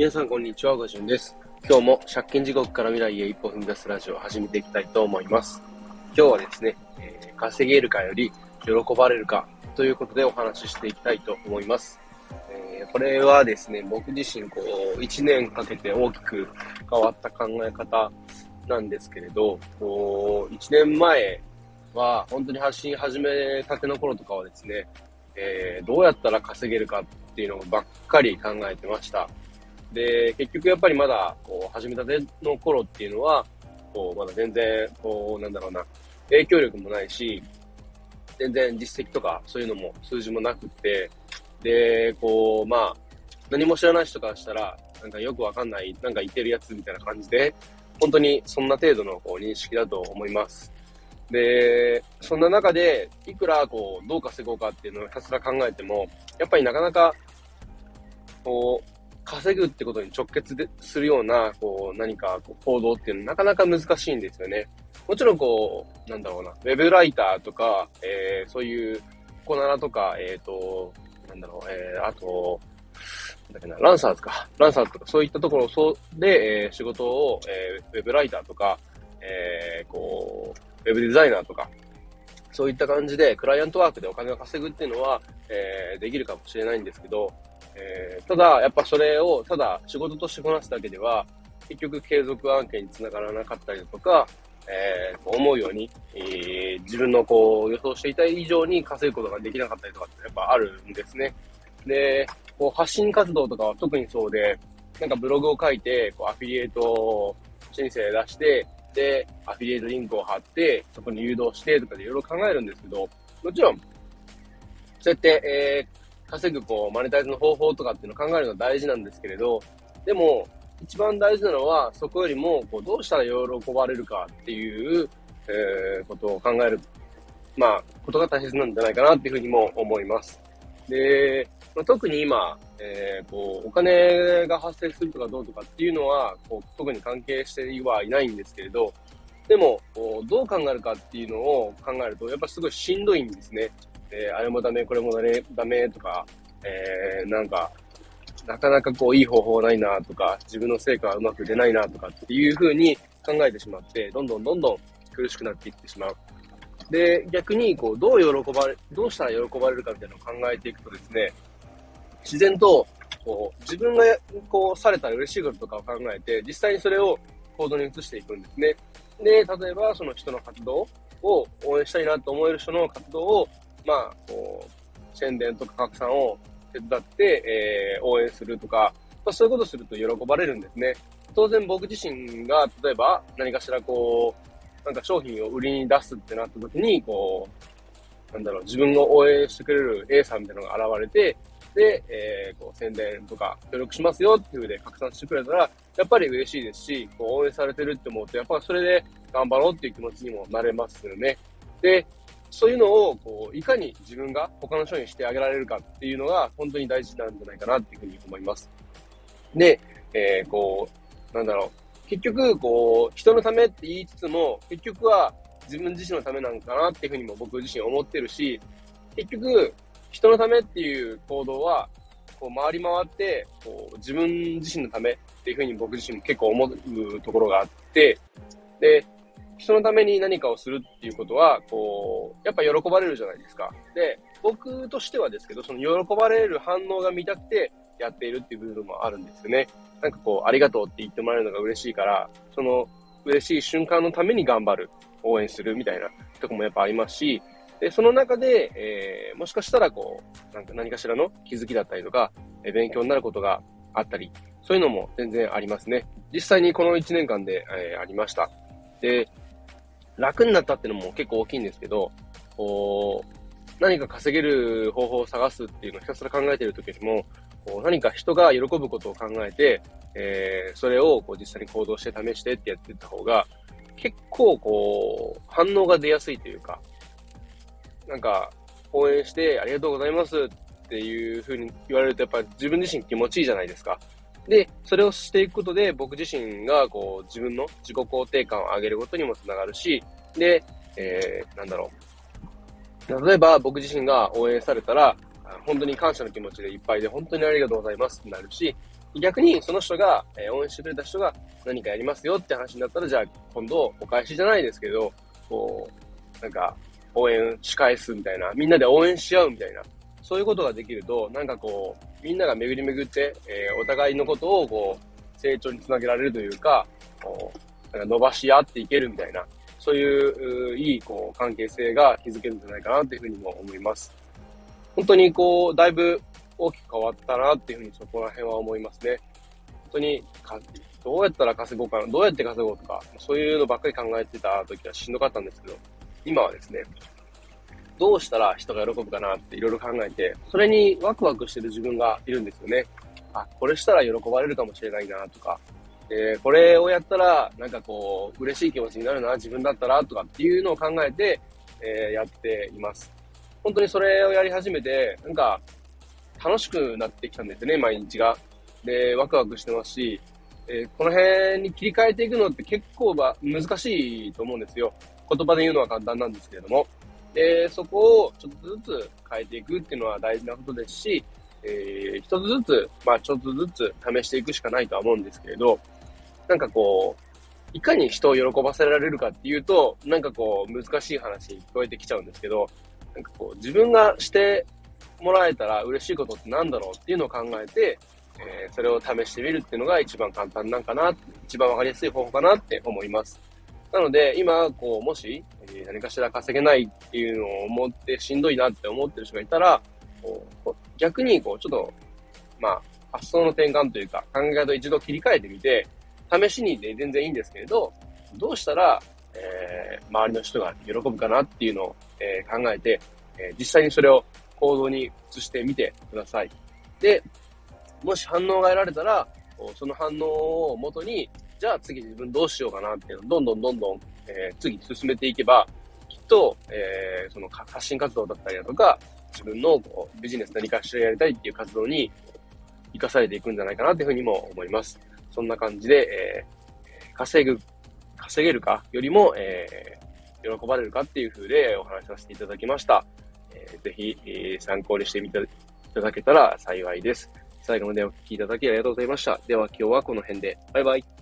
皆さんこんにちは、ごじゅんです。今日も借金地獄から未来へ一歩踏み出すラジオを始めていきたいと思います。今日はですね、えー、稼げるかより喜ばれるかということでお話ししていきたいと思います。えー、これはですね、僕自身こう、1年かけて大きく変わった考え方なんですけれど、こう、1年前は本当に発信始めたての頃とかはですね、えー、どうやったら稼げるかっていうのばっかり考えてました。で、結局やっぱりまだ、こう、始めたての頃っていうのは、こう、まだ全然、こう、なんだろうな、影響力もないし、全然実績とかそういうのも数字もなくて、で、こう、まあ、何も知らない人からしたら、なんかよくわかんない、なんか言ってるやつみたいな感じで、本当にそんな程度のこう認識だと思います。で、そんな中で、いくらこう、どう稼ごうかっていうのをひたすら考えても、やっぱりなかなか、こう、稼ぐってことに直結でするような、こう、何かこう行動っていうのはなかなか難しいんですよね。もちろんこう、なんだろうな、ウェブライターとか、えー、そういう、コナラとか、えっ、ー、と、なんだろう、えー、あと、なんだっけな、ランサーズか。ランサーズとか、そういったところそうで、えー、仕事を、えー、ウェブライターとか、えー、こう、ウェブデザイナーとか、そういった感じで、クライアントワークでお金を稼ぐっていうのは、えー、できるかもしれないんですけど、えー、ただ、やっぱそれを、ただ仕事としてこなすだけでは、結局継続案件につながらなかったりだとか、えー、思うように、えー、自分のこう予想していた以上に稼ぐことができなかったりとかってやっぱあるんですね。で、こう発信活動とかは特にそうで、なんかブログを書いて、こうアフィリエイト申請出して、で、アフィリエイトリンクを貼って、そこに誘導してとかでいろいろ考えるんですけど、もちろん、そうやって、えー、稼ぐこう、マネタイズの方法とかっていうのを考えるのは大事なんですけれど、でも、一番大事なのは、そこよりも、こう、どうしたら喜ばれるかっていう、えー、ことを考える、まあ、ことが大切なんじゃないかなっていうふうにも思います。で、まあ、特に今、えー、こう、お金が発生するとかどうとかっていうのは、こう、特に関係してはいないんですけれど、でも、どう考えるかっていうのを考えると、やっぱすごいしんどいんですね。え、あれもダメ、これもダメ、ダメとか、えー、なんか、なかなかこう、いい方法ないなとか、自分の成果はうまく出ないなとかっていう風に考えてしまって、どんどんどんどん苦しくなっていってしまう。で、逆に、こう、どう喜ばれ、どうしたら喜ばれるかみたいなのを考えていくとですね、自然と、こう、自分が、こう、されたら嬉しいこととかを考えて、実際にそれを行動に移していくんですね。で、例えば、その人の活動を応援したいなと思える人の活動をまあ、こう、宣伝とか拡散を手伝って、えー、応援するとか、まあ、そういうことすると喜ばれるんですね。当然僕自身が、例えば何かしらこう、なんか商品を売りに出すってなった時に、こう、なんだろう、自分を応援してくれる A さんみたいなのが現れて、で、えー、こう宣伝とか協力しますよっていう風で拡散してくれたら、やっぱり嬉しいですし、こう応援されてるって思うと、やっぱそれで頑張ろうっていう気持ちにもなれますよね。で、そういうのを、こう、いかに自分が他の人にしてあげられるかっていうのが、本当に大事なんじゃないかなっていうふうに思います。で、えー、こう、なんだろう。結局、こう、人のためって言いつつも、結局は自分自身のためなのかなっていうふうにも僕自身思ってるし、結局、人のためっていう行動は、こう回り回って、こう自分自身のためっていうふうに僕自身も結構思うところがあって、で、人のために何かをするっていうことは、こう、やっぱ喜ばれるじゃないですか。で、僕としてはですけど、その喜ばれる反応が見たくてやっているっていう部分もあるんですよね。なんかこう、ありがとうって言ってもらえるのが嬉しいから、その嬉しい瞬間のために頑張る、応援するみたいなとこもやっぱありますし、で、その中で、えー、もしかしたらこう、なんか何かしらの気づきだったりとか、え勉強になることがあったり、そういうのも全然ありますね。実際にこの1年間で、えー、ありました。で、楽になったってのも結構大きいんですけど、こう、何か稼げる方法を探すっていうのをひたすら考えてる時よりも、こう何か人が喜ぶことを考えて、えー、それをこう実際に行動して試してってやってった方が、結構こう、反応が出やすいというか、なんか、応援してありがとうございますっていう風に言われるとやっぱ自分自身気持ちいいじゃないですか。で、それをしていくことで、僕自身が、こう、自分の自己肯定感を上げることにもつながるし、で、えー、なんだろう。例えば、僕自身が応援されたら、本当に感謝の気持ちでいっぱいで、本当にありがとうございますってなるし、逆にその人が、えー、応援してくれた人が何かやりますよって話になったら、じゃあ今度お返しじゃないですけど、こう、なんか応援し返すみたいな、みんなで応援し合うみたいな、そういうことができると、なんかこう、みんなが巡り巡って、えー、お互いのことをこう、成長につなげられるというか、こう、なんか伸ばし合っていけるみたいな、そういう、いい、こう、関係性が築けるんじゃないかなっていうふうにも思います。本当にこう、だいぶ大きく変わったなっていうふうにそこら辺は思いますね。本当に、どうやったら稼ごうかな、どうやって稼ごうとか、そういうのばっかり考えてた時はしんどかったんですけど、今はですね、どうしたら人が喜ぶかなっていろいろ考えて、それにワクワクしてる自分がいるんですよね。あ、これしたら喜ばれるかもしれないなとか、えー、これをやったら、なんかこう、嬉しい気持ちになるな、自分だったらとかっていうのを考えて、えー、やっています。本当にそれをやり始めて、なんか、楽しくなってきたんですね、毎日が。で、ワクワクしてますし、えー、この辺に切り替えていくのって結構は難しいと思うんですよ。言葉で言うのは簡単なんですけれども。で、そこをちょっとずつ変えていくっていうのは大事なことですし、えー、一つずつ、まあちょっとずつ試していくしかないとは思うんですけれど、なんかこう、いかに人を喜ばせられるかっていうと、なんかこう、難しい話に聞こえてきちゃうんですけど、なんかこう、自分がしてもらえたら嬉しいことって何だろうっていうのを考えて、えー、それを試してみるっていうのが一番簡単なんかな、一番わかりやすい方法かなって思います。なので、今、こう、もし、え何かしら稼げないっていうのを思ってしんどいなって思ってる人がいたら、こう逆に、こう、ちょっと、まあ、発想の転換というか、考え方を一度切り替えてみて、試しにで全然いいんですけれど、どうしたら、えー、周りの人が喜ぶかなっていうのを、えー、考えて、えー、実際にそれを行動に移してみてください。で、もし反応が得られたら、その反応をもとに、じゃあ次自分どうしようかなっていうのをどんどんどんどん、えー、次進めていけば、きっと、えー、その発信活動だったりだとか、自分のこうビジネス何かしらやりたいっていう活動に生かされていくんじゃないかなっていうふうにも思います。そんな感じで、えー、稼ぐ、稼げるかよりも、えー、喜ばれるかっていう風でお話しさせていただきました。えー、ぜひ、えー、参考にしてみていただけたら幸いです。最後までお聴きいただきありがとうございました。では今日はこの辺で。バイバイ。